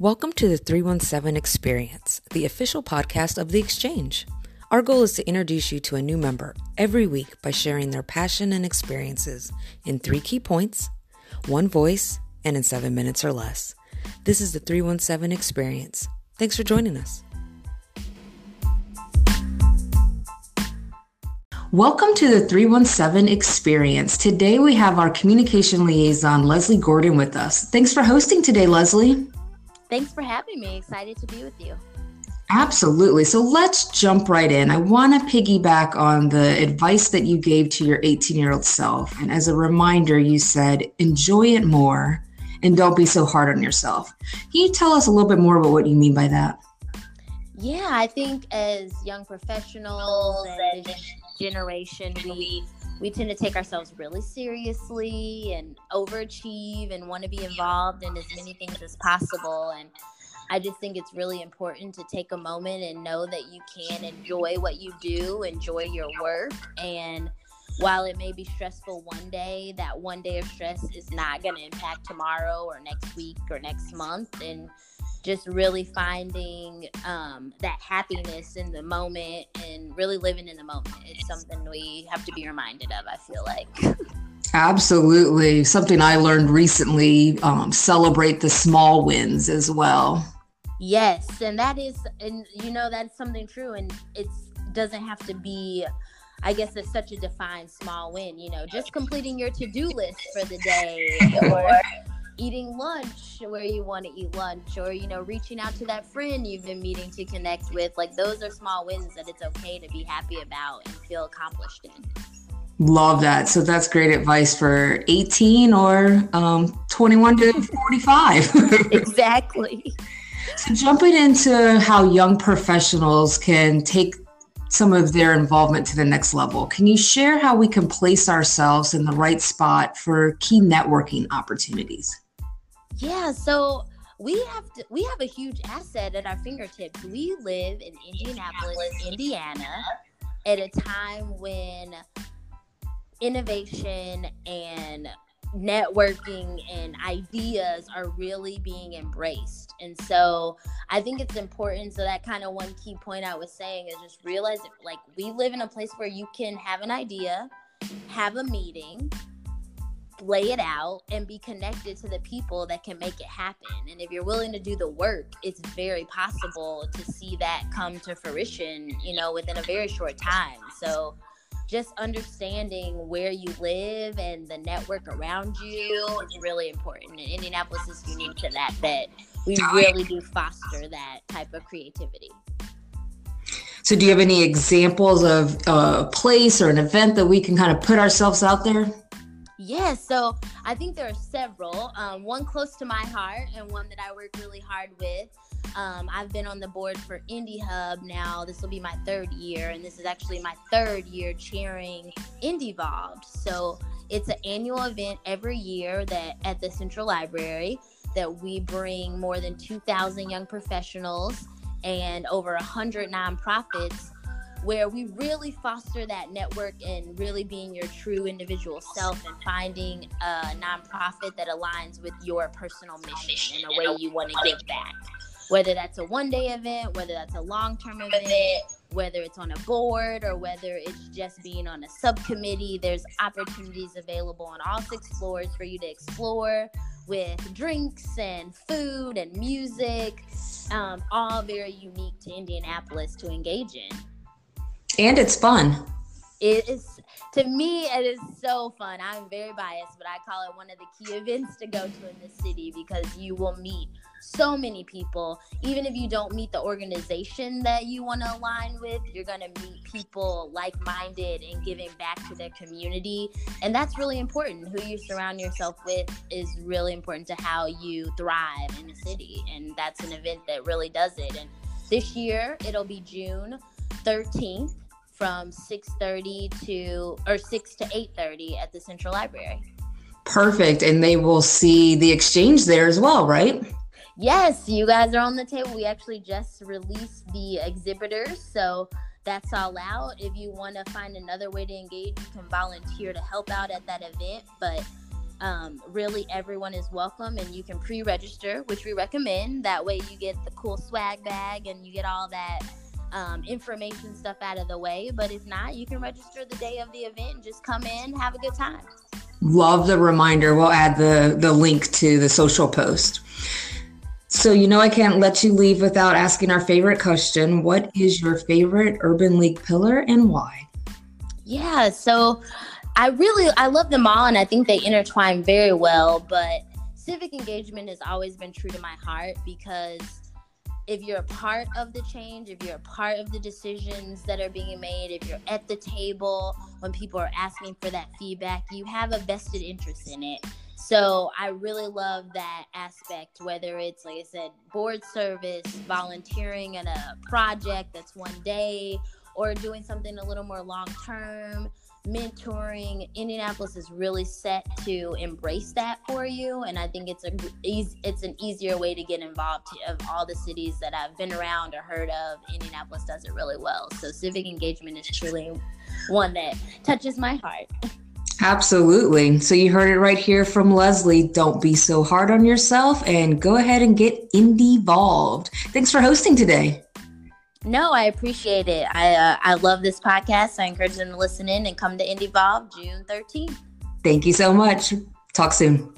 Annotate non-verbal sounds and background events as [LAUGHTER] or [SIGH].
Welcome to the 317 Experience, the official podcast of The Exchange. Our goal is to introduce you to a new member every week by sharing their passion and experiences in three key points, one voice, and in seven minutes or less. This is the 317 Experience. Thanks for joining us. Welcome to the 317 Experience. Today we have our communication liaison, Lesley Gordon, with us. Thanks for hosting today, Lesley. Thanks for having me. Excited to be with you. Absolutely. So let's jump right in. I want to piggyback on the advice that you gave to your 18 year old self. And as a reminder, you said, enjoy it more and don't be so hard on yourself. Can you tell us a little bit more about what you mean by that? Yeah, I think as young professionals and this generation, we we tend to take ourselves really seriously and overachieve and want to be involved in as many things as possible. And I just think it's really important to take a moment and know that you can enjoy what you do, enjoy your work, and while it may be stressful one day, that one day of stress is not going to impact tomorrow or next week or next month. And just really finding um, that happiness in the moment and really living in the moment is something we have to be reminded of, I feel like. Absolutely. Something I learned recently um, celebrate the small wins as well. Yes. And that is, and you know, that's something true. And it doesn't have to be I guess it's such a defined small win, you know, just completing your to-do list for the day [LAUGHS] or eating lunch where you want to eat lunch or you know reaching out to that friend you've been meeting to connect with like those are small wins that it's okay to be happy about and feel accomplished in love that so that's great advice for 18 or um, 21 to [LAUGHS] 45 exactly [LAUGHS] so jumping into how young professionals can take some of their involvement to the next level. Can you share how we can place ourselves in the right spot for key networking opportunities? Yeah, so we have to, we have a huge asset at our fingertips. We live in Indianapolis, Indiana, at a time when innovation and networking and ideas are really being embraced. And so I think it's important. So that kind of one key point I was saying is just realize like we live in a place where you can have an idea, have a meeting, lay it out and be connected to the people that can make it happen. And if you're willing to do the work, it's very possible to see that come to fruition, you know, within a very short time. So just understanding where you live and the network around you is really important. And Indianapolis is unique to that, that we really do foster that type of creativity. So, do you have any examples of a place or an event that we can kind of put ourselves out there? Yeah, so I think there are several. Um, one close to my heart and one that I work really hard with. Um, I've been on the board for IndyHub now. This will be my third year, and this is actually my third year chairing IndyVolved. So it's an annual event every year that at the Central Library that we bring more than 2,000 young professionals and over 100 nonprofits where we really foster that network and really being your true individual self and finding a nonprofit that aligns with your personal mission and a way you want to give back. Whether that's a one day event, whether that's a long term event, whether it's on a board or whether it's just being on a subcommittee, there's opportunities available on all six floors for you to explore with drinks and food and music, um, all very unique to Indianapolis to engage in and it's fun. It is to me it is so fun. I'm very biased, but I call it one of the key events to go to in the city because you will meet so many people. Even if you don't meet the organization that you want to align with, you're going to meet people like-minded and giving back to their community, and that's really important. Who you surround yourself with is really important to how you thrive in the city, and that's an event that really does it. And this year it'll be June 13th from 6:30 to or 6 to 8:30 at the Central Library. Perfect. And they will see the exchange there as well, right? Yes, you guys are on the table. We actually just released the exhibitors, so that's all out. If you want to find another way to engage, you can volunteer to help out at that event, but Um, really, everyone is welcome, and you can pre register, which we recommend. That way, you get the cool swag bag and you get all that um, information stuff out of the way. But if not, you can register the day of the event and just come in, have a good time. Love the reminder. We'll add the the link to the social post. So you know I can't let you leave without asking our favorite question. What is your favorite Urban League pillar and why? Yeah, so I really I love them all and I think they intertwine very well, but civic engagement has always been true to my heart because if you're a part of the change, if you're a part of the decisions that are being made, if you're at the table when people are asking for that feedback, you have a vested interest in it. So I really love that aspect, whether it's, like I said, board service, volunteering in a project that's one day, or doing something a little more long term mentoring indianapolis is really set to embrace that for you and i think it's a it's an easier way to get involved of all the cities that i've been around or heard of indianapolis does it really well so civic engagement is truly one that touches my heart Absolutely. So you heard it right here from Lesley. Don't be so hard on yourself and go ahead and get involved. Thanks for hosting today. No, I appreciate it. I uh, I love this podcast. I encourage them to listen in and come to Indie June 13th. Thank you so much. Talk soon.